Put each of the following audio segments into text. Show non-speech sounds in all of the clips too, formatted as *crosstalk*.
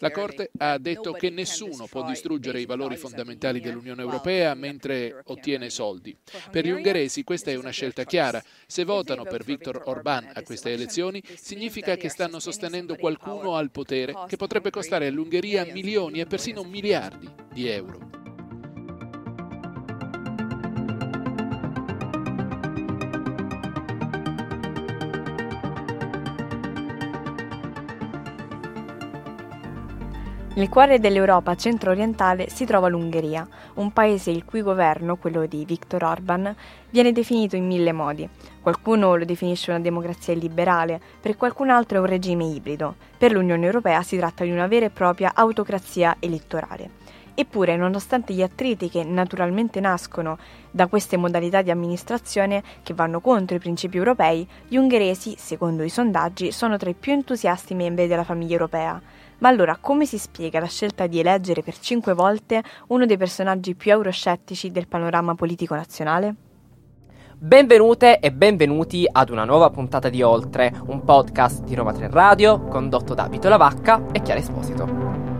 La Corte ha detto che nessuno può distruggere i valori fondamentali dell'Unione Europea mentre ottiene soldi. Per gli ungheresi questa è una scelta chiara. Se votano per Viktor Orbán a queste elezioni, significa che stanno sostenendo qualcuno al potere che potrebbe costare all'Ungheria milioni e persino miliardi di euro. Nel cuore dell'Europa centro-orientale si trova l'Ungheria, un paese il cui governo, quello di Viktor Orban, viene definito in mille modi. Qualcuno lo definisce una democrazia illiberale, per qualcun altro è un regime ibrido. Per l'Unione Europea si tratta di una vera e propria autocrazia elettorale. Eppure, nonostante gli attriti che naturalmente nascono da queste modalità di amministrazione che vanno contro i principi europei, gli ungheresi, secondo i sondaggi, sono tra i più entusiasti membri della famiglia europea. Ma allora come si spiega la scelta di eleggere per cinque volte uno dei personaggi più euroscettici del panorama politico nazionale? Benvenute e benvenuti ad una nuova puntata di Oltre, un podcast di Roma 3 Radio condotto da Vito Lavacca e Chiara Esposito.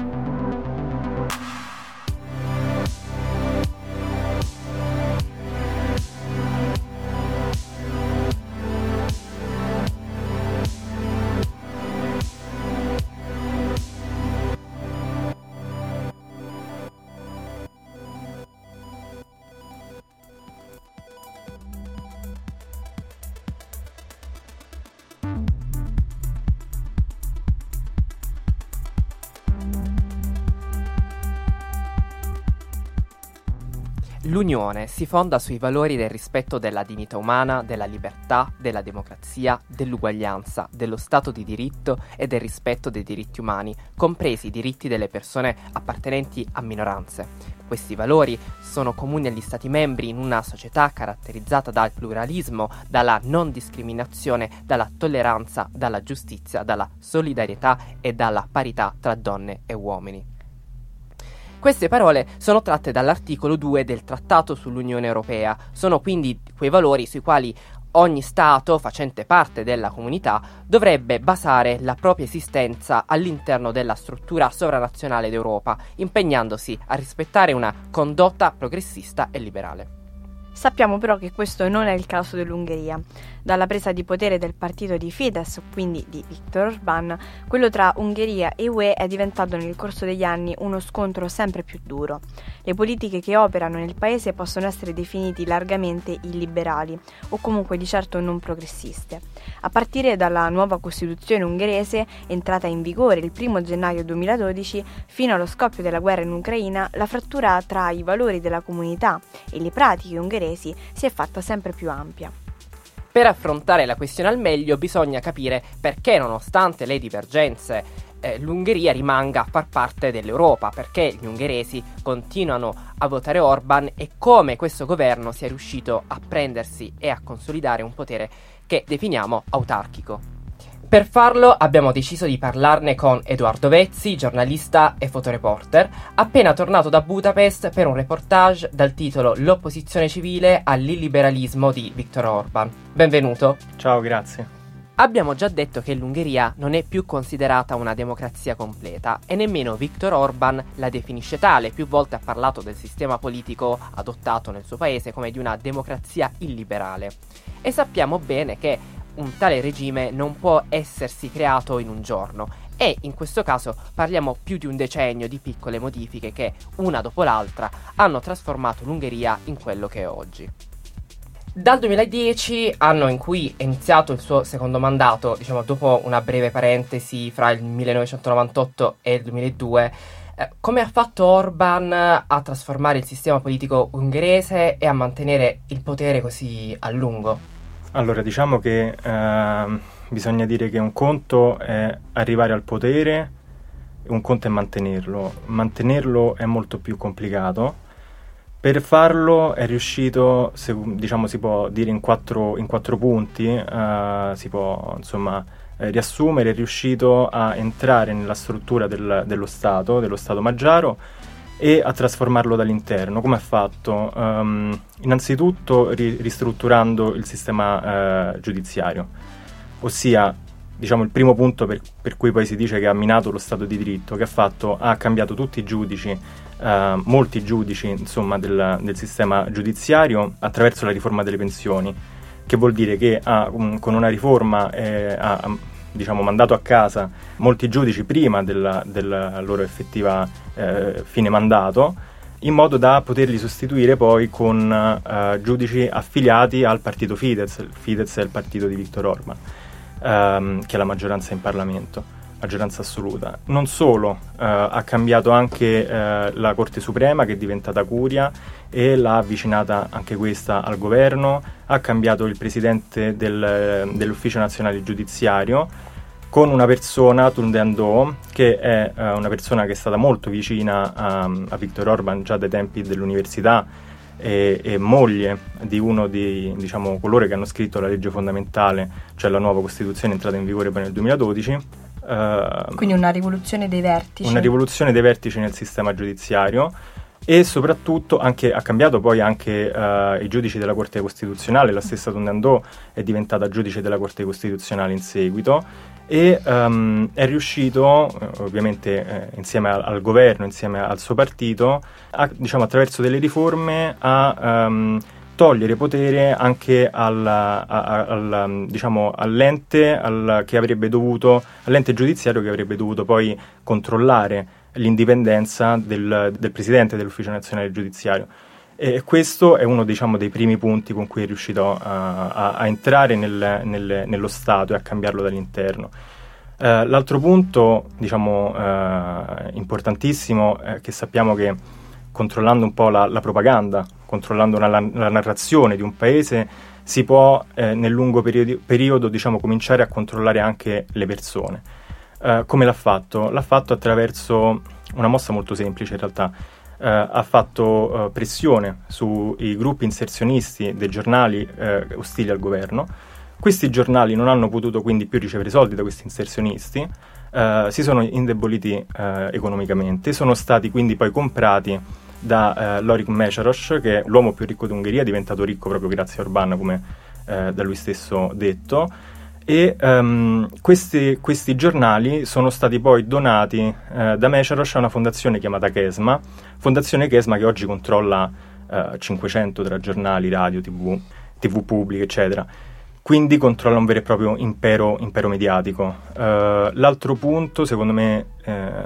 L'Unione si fonda sui valori del rispetto della dignità umana, della libertà, della democrazia, dell'uguaglianza, dello Stato di diritto e del rispetto dei diritti umani, compresi i diritti delle persone appartenenti a minoranze. Questi valori sono comuni agli Stati membri in una società caratterizzata dal pluralismo, dalla non discriminazione, dalla tolleranza, dalla giustizia, dalla solidarietà e dalla parità tra donne e uomini. Queste parole sono tratte dall'articolo 2 del Trattato sull'Unione Europea, sono quindi quei valori sui quali ogni Stato facente parte della comunità dovrebbe basare la propria esistenza all'interno della struttura sovranazionale d'Europa, impegnandosi a rispettare una condotta progressista e liberale. Sappiamo però che questo non è il caso dell'Ungheria. Dalla presa di potere del partito di Fidesz, quindi di Viktor Orbán, quello tra Ungheria e UE è diventato nel corso degli anni uno scontro sempre più duro. Le politiche che operano nel paese possono essere definite largamente illiberali o comunque di certo non progressiste. A partire dalla nuova Costituzione ungherese, entrata in vigore il 1 gennaio 2012, fino allo scoppio della guerra in Ucraina, la frattura tra i valori della comunità e le pratiche ungheresi si è fatta sempre più ampia. Per affrontare la questione al meglio bisogna capire perché nonostante le divergenze eh, l'Ungheria rimanga a far parte dell'Europa, perché gli ungheresi continuano a votare Orban e come questo governo sia riuscito a prendersi e a consolidare un potere che definiamo autarchico. Per farlo abbiamo deciso di parlarne con Edoardo Vezzi, giornalista e fotoreporter, appena tornato da Budapest per un reportage dal titolo L'opposizione civile all'illiberalismo di Viktor Orban. Benvenuto. Ciao, grazie. Abbiamo già detto che l'Ungheria non è più considerata una democrazia completa e nemmeno Viktor Orban la definisce tale, più volte ha parlato del sistema politico adottato nel suo paese come di una democrazia illiberale. E sappiamo bene che un tale regime non può essersi creato in un giorno e in questo caso parliamo più di un decennio di piccole modifiche che, una dopo l'altra, hanno trasformato l'Ungheria in quello che è oggi. Dal 2010, anno in cui è iniziato il suo secondo mandato, diciamo dopo una breve parentesi fra il 1998 e il 2002, eh, come ha fatto Orban a trasformare il sistema politico ungherese e a mantenere il potere così a lungo? Allora, diciamo che eh, bisogna dire che un conto è arrivare al potere un conto è mantenerlo. Mantenerlo è molto più complicato. Per farlo è riuscito, se, diciamo si può dire in quattro, in quattro punti, eh, si può insomma eh, riassumere, è riuscito a entrare nella struttura del, dello Stato, dello Stato Maggiaro, e a trasformarlo dall'interno. Come ha fatto? Um, innanzitutto ri- ristrutturando il sistema uh, giudiziario, ossia diciamo, il primo punto per, per, cui poi si dice che ha minato lo Stato di diritto, che ha, fatto, ha cambiato tutti i giudici, eh, molti giudici insomma, del, del, sistema giudiziario attraverso la riforma delle pensioni, che vuol dire che ha, um, con una riforma eh, ha diciamo, mandato a casa molti giudici prima della, della loro effettiva eh, fine mandato, in modo da poterli sostituire poi con uh, giudici affiliati al partito Fidesz. Fidesz è il partito di Viktor Orban ehm, che è la maggioranza in Parlamento, maggioranza assoluta. Non solo, eh, ha cambiato anche eh, la Corte Suprema che è diventata curia e l'ha avvicinata anche questa al governo, ha cambiato il presidente del, dell'Ufficio Nazionale Giudiziario con una persona, Tunde Ando, che è uh, una persona che è stata molto vicina a, a Viktor Orban già dai tempi dell'università, e, e moglie di uno di diciamo, coloro che hanno scritto la legge fondamentale, cioè la nuova Costituzione entrata in vigore poi nel 2012. Uh, ehm, Quindi una rivoluzione dei vertici. Una rivoluzione dei vertici nel sistema giudiziario e soprattutto anche, ha cambiato poi anche uh, i giudici della Corte Costituzionale, la stessa Tondandò è diventata giudice della Corte Costituzionale in seguito e um, è riuscito, eh, ovviamente eh, insieme al, al, governo, insieme al suo partito, a, diciamo, attraverso delle riforme a um, togliere potere anche alla, a, al, diciamo, all'ente al, dovuto, all'ente giudiziario che avrebbe dovuto poi controllare l'indipendenza del, del Presidente dell'Ufficio Nazionale Giudiziario. E questo è uno diciamo, dei primi punti con cui è riuscito a, a, a entrare nel, nel, nello Stato e a cambiarlo dall'interno. Uh, l'altro punto, diciamo, uh, importantissimo, è che sappiamo che controllando un po' la, la propaganda, controllando una, la, la, narrazione di un paese, si può eh, nel lungo periodo, periodo diciamo, cominciare a controllare anche le persone. Uh, come l'ha fatto? L'ha fatto attraverso una mossa molto semplice in realtà eh, ha fatto eh, pressione sui gruppi inserzionisti dei giornali eh, ostili al governo. Questi giornali non hanno potuto quindi più ricevere soldi da questi inserzionisti, eh, si sono indeboliti eh, economicamente, sono stati quindi poi comprati da eh, Lorik Mesharos, che è l'uomo più ricco d'Ungheria, diventato ricco proprio grazie a Orban, come da lui stesso detto e um, questi, questi, giornali sono stati poi donati da Mesharos a una fondazione chiamata Kesma, fondazione Kesma che oggi controlla uh, 500 tra giornali, radio, tv, tv pubbliche, eccetera. Quindi controlla un vero e proprio impero, impero mediatico. Uh, l'altro punto, secondo me,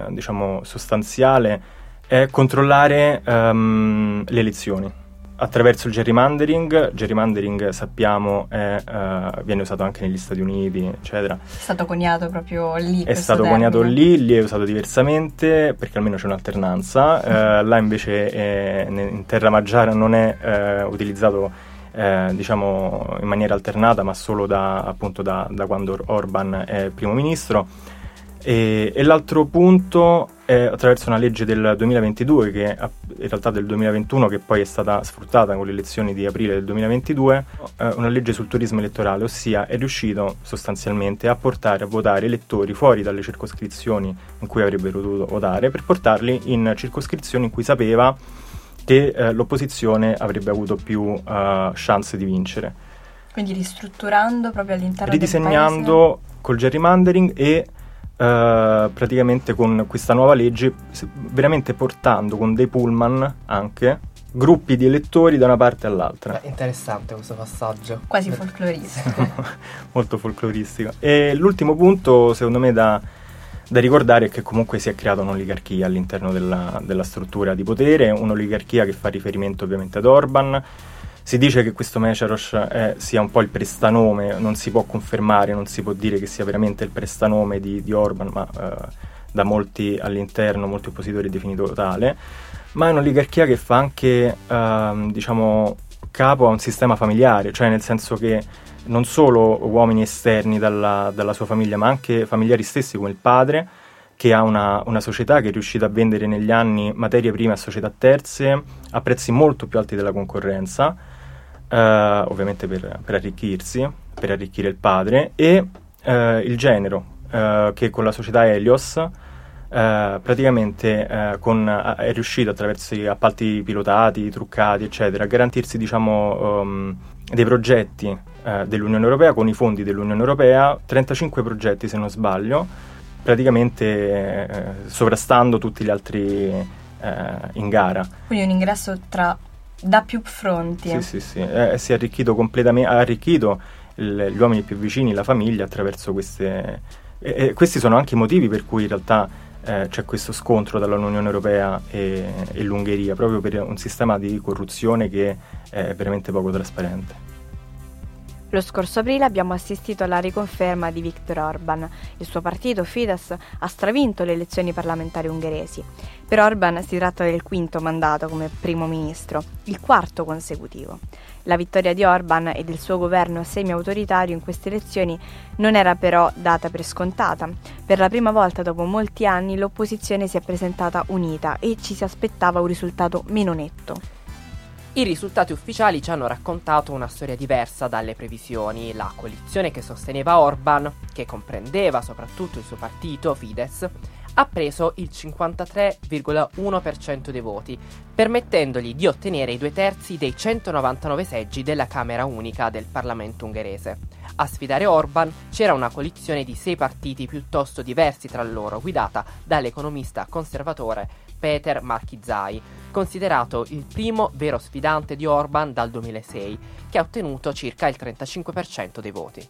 diciamo sostanziale, è controllare um, le elezioni attraverso il gerrymandering, gerrymandering sappiamo è, uh, viene usato anche negli Stati Uniti, eccetera. È stato coniato proprio lì. È stato termine. coniato lì, lì è usato diversamente perché almeno c'è un'alternanza, uh, là invece in terra maggiara non è uh, utilizzato diciamo in maniera alternata ma solo da, appunto da, da quando Orban è primo ministro. E, e, l'altro punto è attraverso una legge del 2022, che in realtà del 2021, che poi è stata sfruttata con le elezioni di aprile del 2022, eh, una legge sul turismo elettorale, ossia è riuscito sostanzialmente a portare a votare elettori fuori dalle circoscrizioni in cui avrebbero dovuto votare, per portarli in circoscrizioni in cui sapeva che eh, l'opposizione avrebbe avuto più uh, chance di vincere. Quindi ristrutturando proprio all'interno Ridisegnando col gerrymandering e Uh, praticamente con questa nuova legge, veramente portando con dei pullman anche gruppi di elettori da una parte all'altra. Beh, interessante questo passaggio. Quasi folcloristico. *laughs* Molto folcloristico. E l'ultimo punto, secondo me, da, da, ricordare è che comunque si è creata un'oligarchia all'interno della, della struttura di potere, un'oligarchia che fa riferimento ovviamente ad Orban. Si dice che questo Mesharos eh, sia un po' il prestanome, non si può confermare, non si può dire che sia veramente il prestanome di, di Orban, ma eh, da molti all'interno, molti oppositori è definito tale, ma è un'oligarchia che fa anche, eh, diciamo, capo a un sistema familiare, cioè nel senso che non solo uomini esterni dalla, dalla sua famiglia, ma anche familiari stessi come il padre, che ha una, una, società che è riuscita a vendere negli anni materie prime a società terze a prezzi molto più alti della concorrenza eh, ovviamente per, per, arricchirsi, per arricchire il padre, e eh, il genero, eh, che con la società Helios eh, praticamente eh, con, è riuscito attraverso appalti pilotati, truccati, eccetera, a garantirsi diciamo, um, dei progetti eh, dell'Unione Europea con i fondi dell'Unione Europea, 35 progetti se non sbaglio, praticamente eh, sovrastando tutti gli altri eh, in gara. Quindi un ingresso tra, da più fronti. Sì, sì, sì, si è arricchito completamente, ha arricchito il, gli uomini più vicini, la famiglia attraverso queste... E, e questi sono anche i motivi per cui in realtà eh, c'è questo scontro tra l'Unione Europea e, e l'Ungheria, proprio per un sistema di corruzione che è veramente poco trasparente. Lo scorso aprile abbiamo assistito alla riconferma di Viktor Orban. Il suo partito, Fidesz, ha stravinto le elezioni parlamentari ungheresi. Per Orban si tratta del quinto mandato come primo ministro, il quarto consecutivo. La vittoria di Orban e del suo governo semi-autoritario in queste elezioni non era però data per scontata. Per la prima volta dopo molti anni l'opposizione si è presentata unita e ci si aspettava un risultato meno netto. I risultati ufficiali ci hanno raccontato una storia diversa dalle previsioni. La coalizione che sosteneva Orban, che comprendeva soprattutto il suo partito, Fidesz, ha preso il 53,1% dei voti, permettendogli di ottenere i due terzi dei 199 seggi della Camera Unica del Parlamento ungherese. A sfidare Orban c'era una coalizione di sei partiti piuttosto diversi tra loro, guidata dall'economista conservatore Peter Marchizai, considerato il primo vero sfidante di Orban dal 2006, che ha ottenuto circa il 35% dei voti.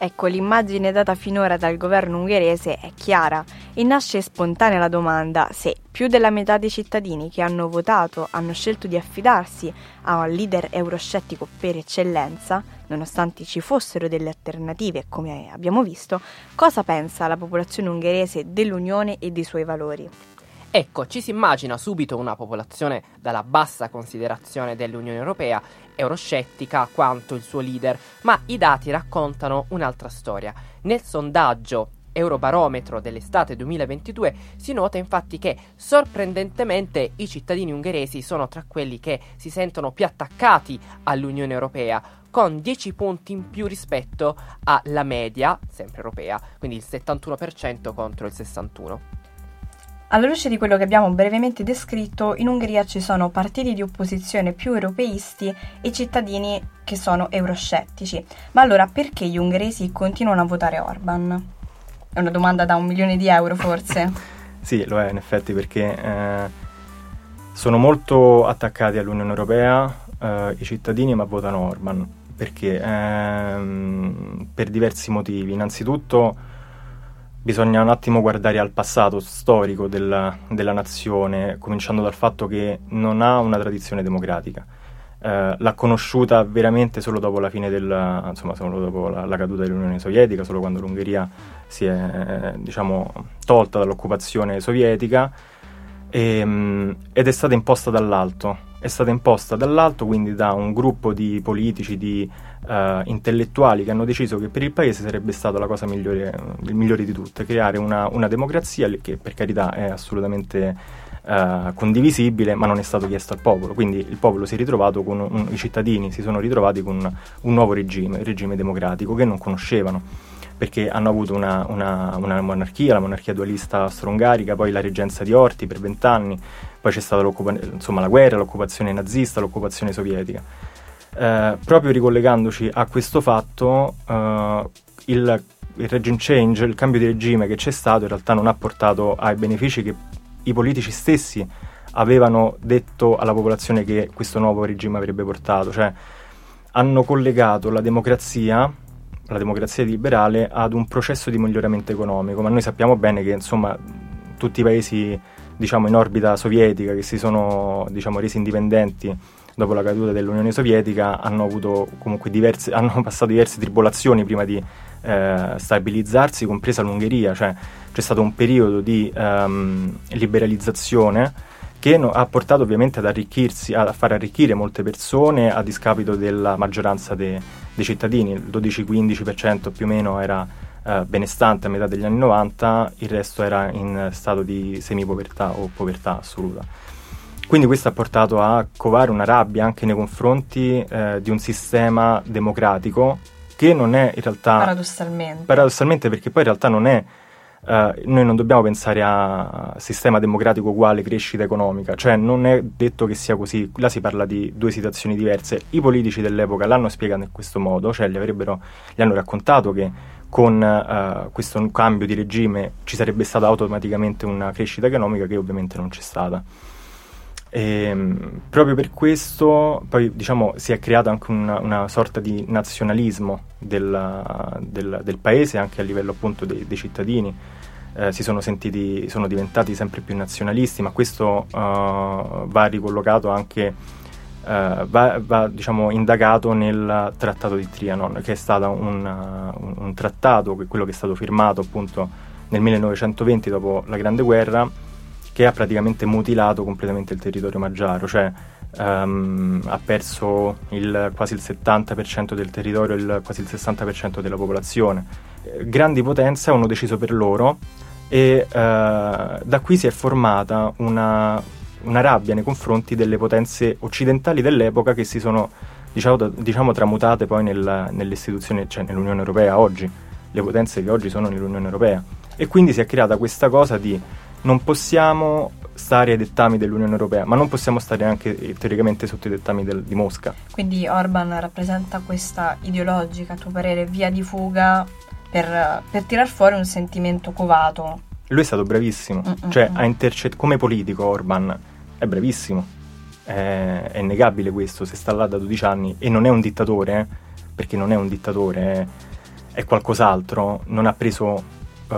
Ecco, l'immagine data finora dal governo ungherese è chiara e nasce spontanea la domanda se più della metà dei cittadini che hanno votato hanno scelto di affidarsi a un leader euroscettico per eccellenza, nonostante ci fossero delle alternative, come abbiamo visto, cosa pensa la popolazione ungherese dell'Unione e dei suoi valori. Ecco, ci si immagina subito una popolazione dalla bassa considerazione dell'Unione Europea, euroscettica quanto il suo leader, ma i dati raccontano un'altra storia. Nel sondaggio Eurobarometro dell'estate 2022 si nota infatti che sorprendentemente i cittadini ungheresi sono tra quelli che si sentono più attaccati all'Unione Europea, con 10 punti in più rispetto alla media, sempre europea, quindi il 71% contro il 61%. Alla luce di quello che abbiamo brevemente descritto, in Ungheria ci sono partiti di opposizione più europeisti e cittadini che sono euroscettici. Ma allora perché gli ungheresi continuano a votare Orban? È una domanda da un milione di euro forse? *laughs* sì, lo è in effetti perché eh, sono molto attaccati all'Unione Europea eh, i cittadini ma votano Orban. Perché? Ehm, per diversi motivi. Innanzitutto bisogna un attimo guardare al passato storico della, della nazione, cominciando dal fatto che non ha una tradizione democratica. Eh, l'ha conosciuta veramente solo dopo la fine del, insomma, solo dopo la, la caduta dell'Unione Sovietica, solo quando l'Ungheria si è diciamo, tolta dall'occupazione sovietica e, ehm, ed è stata imposta dall'alto. È stata imposta dall'alto, quindi da un gruppo di politici, di uh, intellettuali che hanno deciso che per il paese sarebbe stata la cosa migliore, migliore di tutte, creare una, una democrazia che per carità è assolutamente uh, condivisibile, ma non è stato chiesto al popolo. Quindi il popolo si è ritrovato con un, i cittadini si sono ritrovati con un nuovo regime, il regime democratico che non conoscevano perché hanno avuto una, una, una, monarchia, la monarchia dualista austro-ungarica, poi la reggenza di Orti per vent'anni, poi c'è stata insomma, la guerra, l'occupazione nazista, l'occupazione sovietica. Eh, proprio ricollegandoci a questo fatto, eh, il, il regime change, il cambio di regime che c'è stato, in realtà non ha portato ai benefici che i politici stessi avevano detto alla popolazione che questo nuovo regime avrebbe portato, cioè hanno collegato la democrazia, la democrazia liberale, ad un processo di miglioramento economico, ma noi sappiamo bene che insomma tutti i paesi diciamo in orbita sovietica che si sono diciamo resi indipendenti dopo la caduta dell'Unione Sovietica hanno, avuto comunque diverse, hanno *laughs* passato diverse tribolazioni prima di eh, stabilizzarsi, compresa l'Ungheria, cioè c'è stato un periodo di um, liberalizzazione che no, ha portato ovviamente ad arricchirsi, a far arricchire molte persone a discapito della maggioranza de, dei cittadini, il 12-15% più o meno era eh, benestante a metà degli anni 90, il resto era in stato di semipovertà o povertà assoluta. Quindi questo ha portato a covare una rabbia anche nei confronti eh, di un sistema democratico che non è in realtà... Paradossalmente. Paradossalmente perché poi in realtà non è Uh, noi non dobbiamo pensare a sistema democratico uguale crescita economica, cioè non è detto che sia così, là si parla di due situazioni diverse. I politici dell'epoca l'hanno spiegato in questo modo, cioè gli, gli hanno raccontato che con uh, questo cambio di regime ci sarebbe stata automaticamente una crescita economica che ovviamente non c'è stata. E, ehm, proprio per questo poi diciamo, si è creata anche una, una sorta di nazionalismo del, del, del, paese anche a livello appunto dei, dei cittadini. Eh, si sono sentiti sono diventati sempre più nazionalisti ma questo uh, va ricollocato anche uh, va, va diciamo, indagato nel trattato di Trianon che è stato un, un, un trattato quello che è stato firmato appunto nel 1920 dopo la Grande Guerra che ha praticamente mutilato completamente il territorio magiaro, cioè um, ha perso il, quasi il 70% del territorio e il, quasi il 60% della popolazione. Grandi potenze hanno deciso per loro e uh, da qui si è formata una, una, rabbia nei confronti delle potenze occidentali dell'epoca che si sono diciamo, diciamo tramutate poi nel, nelle istituzioni, cioè nell'Unione Europea oggi, le potenze che oggi sono nell'Unione Europea. E quindi si è creata questa cosa di non possiamo stare ai dettami dell'Unione Europea, ma non possiamo stare anche eh, teoricamente sotto i dettami del, di Mosca. Quindi Orban rappresenta questa ideologica, a tuo parere, via di fuga per, per tirar fuori un sentimento covato. Lui è stato bravissimo, Mm-mm-mm. cioè a intercett- come politico Orban è bravissimo, è, è innegabile questo, se sta là da 12 anni e non è un dittatore, eh, perché non è un dittatore, è, è qualcos'altro, non ha preso uh,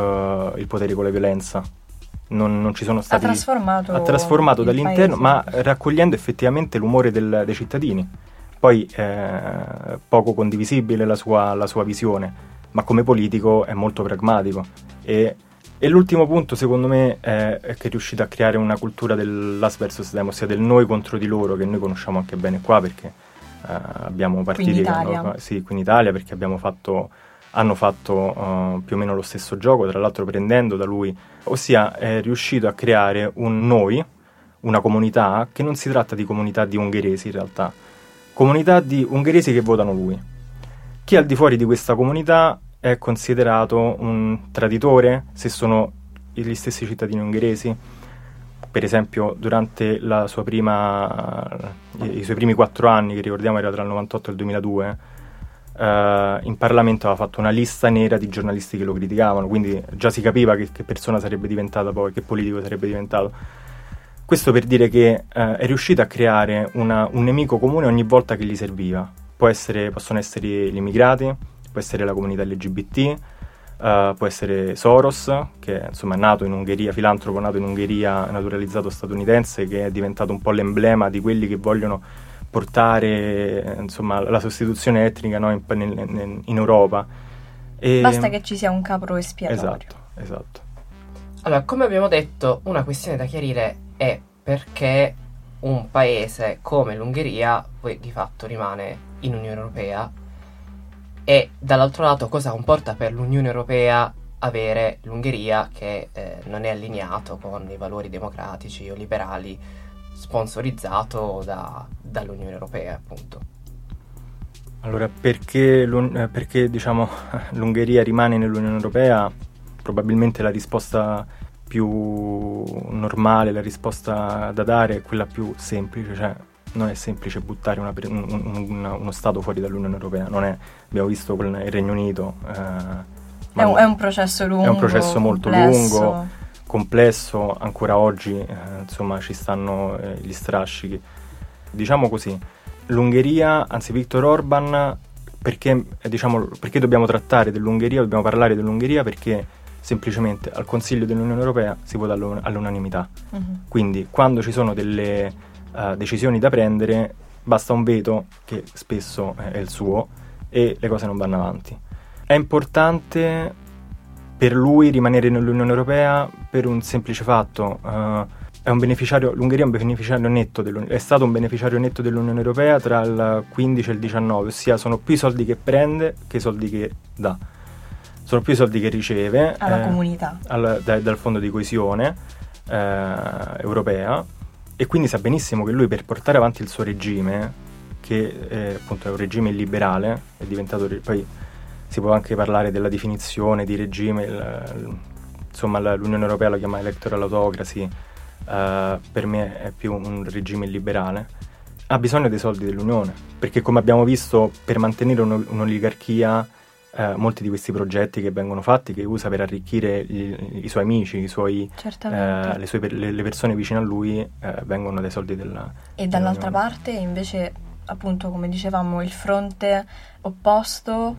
il potere con la violenza, non, non, ci sono stati... Ha trasformato, ha trasformato dall'interno, paese. ma raccogliendo effettivamente l'umore del, dei cittadini. Poi eh, poco condivisibile la sua, la sua, visione, ma come politico è molto pragmatico. E, e l'ultimo punto, secondo me, è, è, che è riuscito a creare una cultura dell'as versus dem, ossia del noi contro di loro, che noi conosciamo anche bene qua perché eh, abbiamo partiti... Qui in Italia. Hanno, sì, qui in Italia perché abbiamo fatto hanno fatto uh, più o meno lo stesso gioco, tra l'altro prendendo da lui, ossia è riuscito a creare un noi, una comunità che non si tratta di comunità di ungheresi in realtà, comunità di ungheresi che votano lui. Chi al di fuori di questa comunità è considerato un traditore se sono gli stessi cittadini ungheresi. Per esempio, durante prima, i suoi primi quattro anni, che ricordiamo era tra il 98 e il 2002, Uh, in Parlamento aveva fatto una lista nera di giornalisti che lo criticavano, quindi già si capiva che, che persona sarebbe diventata poi, che politico sarebbe diventato. Questo per dire che uh, è riuscito a creare una, un nemico comune ogni volta che gli serviva. Essere, possono essere gli immigrati, può essere la comunità LGBT, uh, eh, può essere Soros, che insomma è nato in Ungheria, filantropo nato in Ungheria, naturalizzato statunitense, che è diventato un po' l'emblema di quelli che vogliono portare insomma, la sostituzione etnica no, in, in, in, Europa. E... Basta che ci sia un capro espiatorio. Esatto, esatto. Allora, come abbiamo detto, una questione da chiarire è perché un paese come l'Ungheria poi di fatto rimane in Unione Europea e dall'altro lato cosa comporta per l'Unione Europea avere l'Ungheria che eh, non è allineato con i valori democratici o liberali sponsorizzato da, dall'Unione Europea, appunto. Allora, perché, eh, perché diciamo, *laughs* l'Ungheria rimane nell'Unione Europea? Probabilmente la risposta più normale, la risposta da dare è quella più semplice, cioè non è semplice buttare una, un, un, uno Stato fuori dall'Unione Europea, non è, abbiamo visto il Regno Unito. Eh, è, un, è, un, processo lungo. È un processo molto complesso. lungo complesso, ancora oggi eh, insomma ci stanno eh, gli strascichi. Diciamo così, l'Ungheria, anzi Viktor Orban, perché, eh, diciamo, perché dobbiamo trattare dell'Ungheria, dobbiamo parlare dell'Ungheria perché semplicemente al Consiglio dell'Unione Europea si vota all'unanimità. Uh-huh. Quindi quando ci sono delle uh, decisioni da prendere basta un veto, che spesso è il suo, e le cose non vanno avanti. È importante per lui rimanere nell'Unione Europea per un semplice fatto. Uh, è un beneficiario, L'Ungheria è, un beneficiario netto è stato un beneficiario netto dell'Unione Europea tra il 15 e il 19, ossia sono più i soldi che prende che i soldi che dà. Sono più i soldi che riceve alla eh, comunità al, da, dal fondo di coesione eh, europea e quindi sa benissimo che lui per portare avanti il suo regime, che è, appunto è un regime illiberale, è diventato poi si può anche parlare della definizione di regime, il, insomma l'Unione Europea lo chiama electoral autocracy, uh, per me è più un regime liberale, ha bisogno dei soldi dell'Unione, perché come abbiamo visto per mantenere un, un'oligarchia eh, molti di questi progetti che vengono fatti che usa per arricchire gli, i suoi amici, i suoi, eh, le, sue, le, le, persone vicine a lui eh, vengono dai soldi della E dall'altra parte invece appunto come dicevamo il fronte opposto,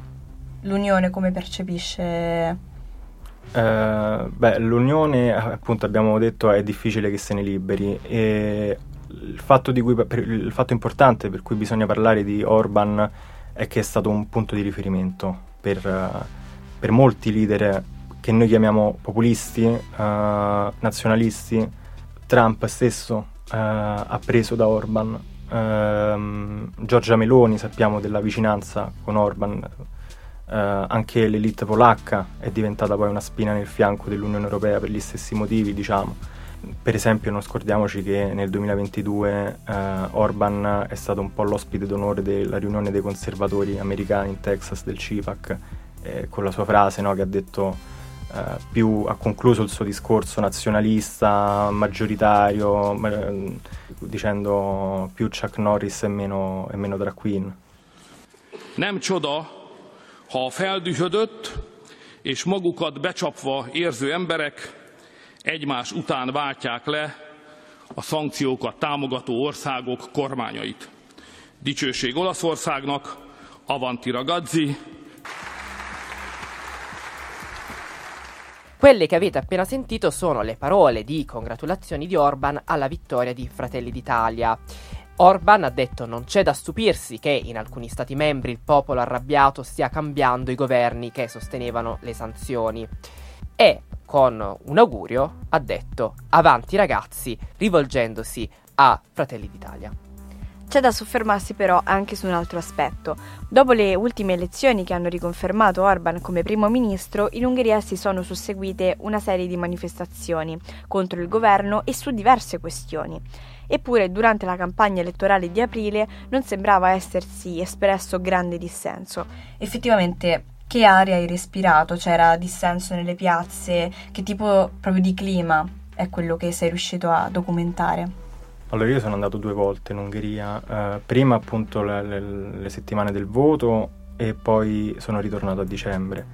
l'Unione come percepisce Uh, beh, l'Unione, appunto, abbiamo detto, è difficile che se ne liberi e il fatto, cui, il fatto, importante per cui bisogna parlare di Orban è che è stato un punto di riferimento per, per molti leader che noi chiamiamo populisti, uh, nazionalisti. Trump stesso ha preso da Orban. Ehm, Giorgia Meloni, sappiamo della vicinanza con Orban, Uh, anche l'elite polacca è diventata poi una spina nel fianco dell'Unione Europea per gli stessi motivi, diciamo. Per esempio non scordiamoci che nel 2022 uh, eh, Orban è stato un po' l'ospite d'onore della riunione dei conservatori americani in Texas del CIPAC eh, con la sua frase no, che ha detto uh, più, ha concluso il suo discorso nazionalista, maggioritario, dicendo più Chuck Norris e meno, e meno drag queen. Nem csoda, ha a feldühödött és magukat becsapva érző emberek egymás után váltják le a szankciókat támogató országok kormányait. Dicsőség Olaszországnak, avanti ragazzi, Quelle che avete appena sentito sono le parole di congratulazioni di Orban alla vittoria di Fratelli d'Italia. Orban ha detto non c'è da stupirsi che in alcuni stati membri il popolo arrabbiato stia cambiando i governi che sostenevano le sanzioni. E con un augurio ha detto avanti ragazzi rivolgendosi a Fratelli d'Italia. C'è da soffermarsi però anche su un altro aspetto. Dopo le ultime elezioni che hanno riconfermato Orban come primo ministro, in Ungheria si sono susseguite una serie di manifestazioni contro il governo e su diverse questioni. Eppure durante la campagna elettorale di aprile non sembrava essersi espresso grande dissenso. Effettivamente che aria hai respirato? C'era dissenso nelle piazze? Che tipo proprio di clima è quello che sei riuscito a documentare? Allora io sono andato due volte in Ungheria, eh, prima appunto le, le, le, settimane del voto e poi sono ritornato a dicembre.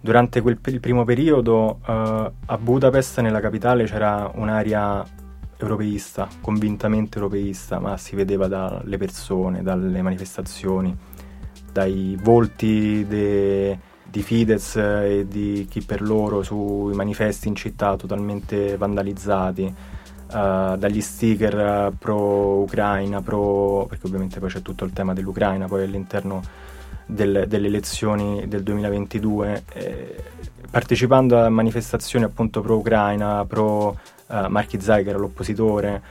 Durante quel, il primo periodo eh, a Budapest, nella capitale, c'era un'aria europeista, convintamente europeista, ma si vedeva dalle persone, dalle manifestazioni, dai volti de, di Fidesz e di chi per loro sui manifesti in città totalmente vandalizzati, uh, dagli sticker pro-Ucraina, pro, perché ovviamente poi c'è tutto il tema dell'Ucraina, poi all'interno del, delle elezioni del 2022, eh, partecipando a manifestazioni appunto pro-Ucraina, pro uh, Marchi Zai che era l'oppositore,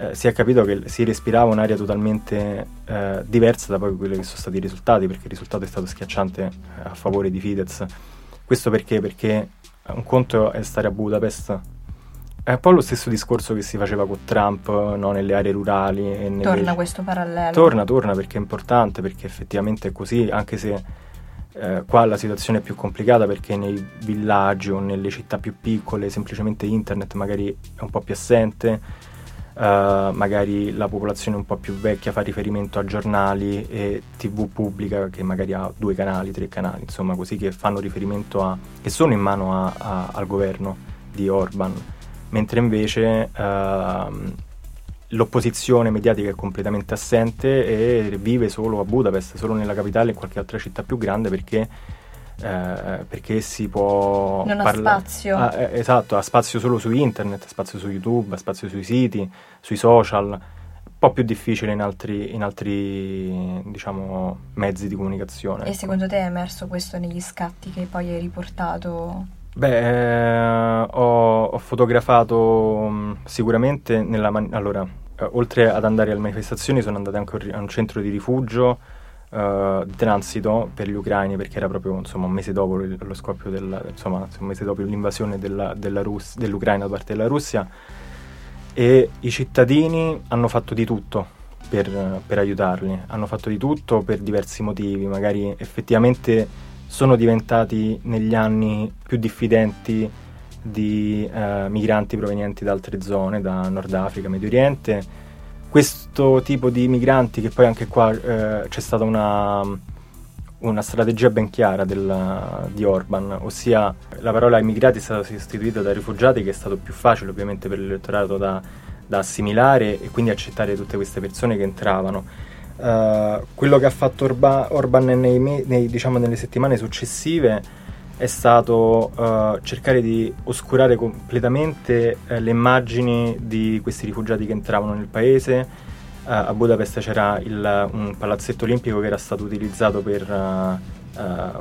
eh, si è capito che si respirava un'aria totalmente eh, diversa da poi quelli che sono stati i risultati, perché il risultato è stato schiacciante eh, a favore di Fidesz. Questo perché? Perché un conto è stare a Budapest, è un po' lo stesso discorso che si faceva con Trump no? nelle aree rurali. Nelle... Torna questo parallelo. Torna, torna perché è importante, perché effettivamente è così, anche se eh, qua la situazione è più complicata perché nei villaggi o nelle città più piccole semplicemente internet magari è un po' più assente, uh, magari la popolazione un po' più vecchia fa riferimento a giornali e tv pubblica che magari ha due canali, tre canali, insomma così che fanno riferimento a, che sono in mano a, a, al governo di Orban, mentre invece uh, l'opposizione mediatica è completamente assente e vive solo a Budapest, solo nella capitale e in qualche altra città più grande perché, eh, perché si può... Non parla- ha spazio. Ah, eh, esatto, ha spazio solo su internet, ha spazio su YouTube, ha spazio sui siti, sui social, un po' più difficile in altri, in altri diciamo, mezzi di comunicazione. E ecco. secondo te è emerso questo negli scatti che poi hai riportato? Beh, eh, ho, ho, fotografato mh, sicuramente nella man- allora, eh, oltre ad andare alle manifestazioni sono andato anche a un centro di rifugio eh, di transito per gli ucraini perché era proprio insomma, un mese dopo lo scoppio del, insomma, un mese dopo l'invasione della, della Rus- dell'Ucraina da parte della Russia. E i cittadini hanno fatto di tutto per, per aiutarli, hanno fatto di tutto per diversi motivi, magari effettivamente sono diventati negli anni più diffidenti di eh, migranti provenienti da altre zone, da Nord Africa, Medio Oriente. Questo tipo di migranti, che poi anche qua eh, c'è stata una, una strategia ben chiara del, di Orban, ossia la parola immigrati è stata sostituita da rifugiati, che è stato più facile ovviamente per l'elettorato da, da assimilare e quindi accettare tutte queste persone che entravano. Uh, quello che ha fatto Orba, Orban nei, nei, diciamo, nelle settimane successive è stato uh, cercare di oscurare completamente uh, le immagini di questi rifugiati che entravano nel paese. a Budapest c'era il, un palazzetto olimpico che era stato utilizzato per,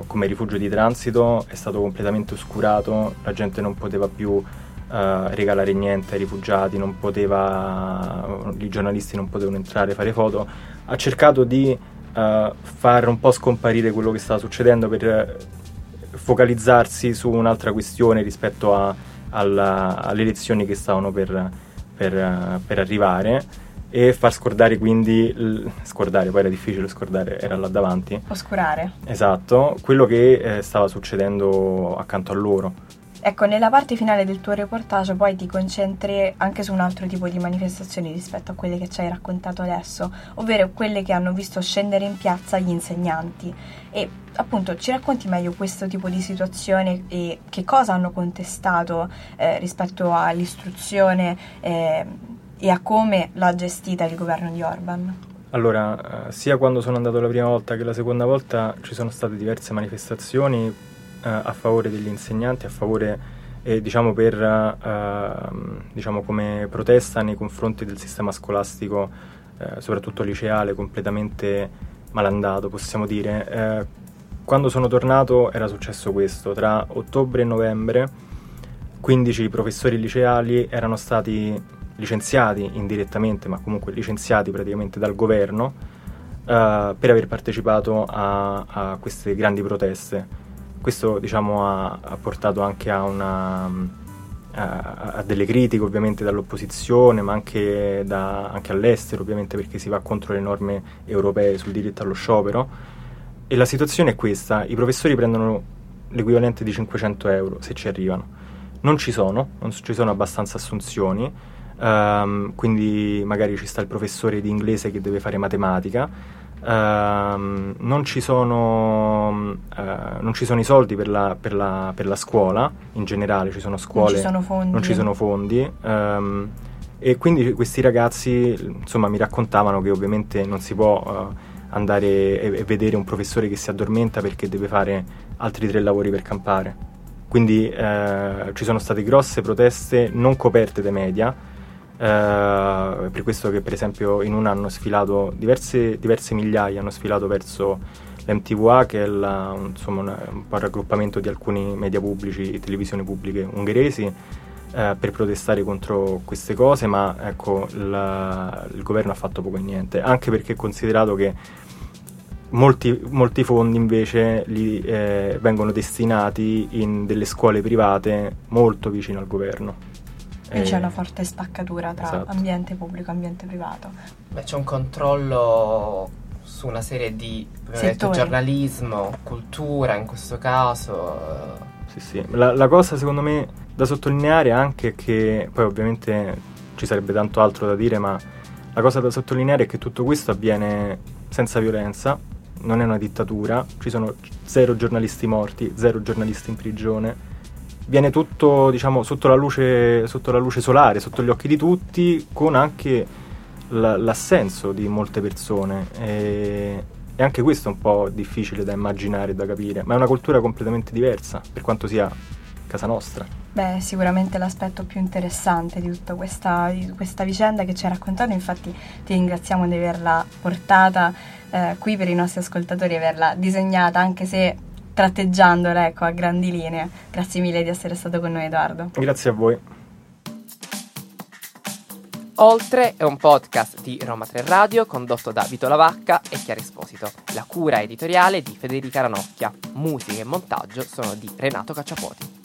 come rifugio di transito, è stato completamente oscurato, la gente non poteva più regalare niente ai rifugiati, poteva, i giornalisti non potevano entrare, fare foto ha cercato di uh, far un po' scomparire quello che stava succedendo per focalizzarsi su un'altra questione rispetto a, alla, alle elezioni che stavano per, per, uh, per, arrivare e far scordare quindi, l- scordare, poi era difficile scordare, era là davanti. Oscurare. Esatto, quello che eh, stava succedendo accanto a loro. Ecco, nella parte finale del tuo reportage poi ti concentri anche su un altro tipo di manifestazioni rispetto a quelle che ci hai raccontato adesso, ovvero quelle che hanno visto scendere in piazza gli insegnanti. E appunto ci racconti meglio questo tipo di situazione e che cosa hanno contestato eh, rispetto all'istruzione eh, e a come l'ha gestita il governo di Orban? Allora, eh, sia quando sono andato la prima volta che la seconda volta ci sono state diverse manifestazioni a favore degli insegnanti, a favore eh, diciamo per eh, diciamo come protesta nei confronti del sistema scolastico, eh, soprattutto liceale, completamente malandato, possiamo dire. Eh, quando sono tornato era successo questo, tra ottobre e novembre 15 professori liceali erano stati licenziati indirettamente, ma comunque licenziati praticamente dal governo uh, per aver partecipato a, a, queste grandi proteste. Questo diciamo, ha, ha, portato anche a, una, a, a, delle critiche ovviamente dall'opposizione, ma anche, da, anche all'estero ovviamente perché si va contro le norme europee sul diritto allo sciopero. E la situazione è questa, i professori prendono l'equivalente di 500 euro se ci arrivano. Non ci sono, non ci sono abbastanza assunzioni, um, quindi magari ci sta il professore di inglese che deve fare matematica, Uh, non, ci sono, uh, non, ci sono, i soldi per la, per, la, per la, scuola, in generale ci sono scuole, non ci sono fondi, ci sono fondi um, e quindi questi ragazzi insomma, mi raccontavano che ovviamente non si può uh, andare e, e, vedere un professore che si addormenta perché deve fare altri tre lavori per campare. Quindi eh, ci sono state grosse proteste non coperte dai media, Uh, per questo che per esempio in un anno hanno sfilato diverse, diverse migliaia, hanno sfilato verso l'MTVA che è la, insomma, una, un po' raggruppamento di alcuni media pubblici e televisioni pubbliche ungheresi uh, per protestare contro queste cose, ma ecco la, il governo ha fatto poco e niente, anche perché è considerato che molti, molti fondi invece li, eh, vengono destinati in delle scuole private molto vicino al governo. E c'è una forte spaccatura tra esatto. ambiente pubblico e ambiente privato. Beh, c'è un controllo su una serie di detto, giornalismo, cultura in questo caso. Sì, sì. La, la, cosa secondo me da sottolineare anche è che poi ovviamente ci sarebbe tanto altro da dire, ma la cosa da sottolineare è che tutto questo avviene senza violenza, non è una dittatura, ci sono zero giornalisti morti, zero giornalisti in prigione viene tutto diciamo, sotto, la luce, sotto la luce solare, sotto gli occhi di tutti, con anche l- l'assenso di molte persone. E, e anche questo è un po' difficile da immaginare e da capire, ma è una cultura completamente diversa, per quanto sia casa nostra. Beh, sicuramente l'aspetto più interessante di tutta questa, di questa vicenda che ci hai raccontato, infatti ti ringraziamo di averla portata eh, qui per i nostri ascoltatori, averla disegnata, anche se tratteggiandola ecco, a grandi linee. Grazie mille di essere stato con noi Edoardo. Grazie a voi. Oltre è un podcast di Roma 3 Radio condotto da Vito Lavacca e Chiara Esposito. La cura editoriale di Federica Ranocchia. Musica e montaggio sono di Renato Cacciapoti.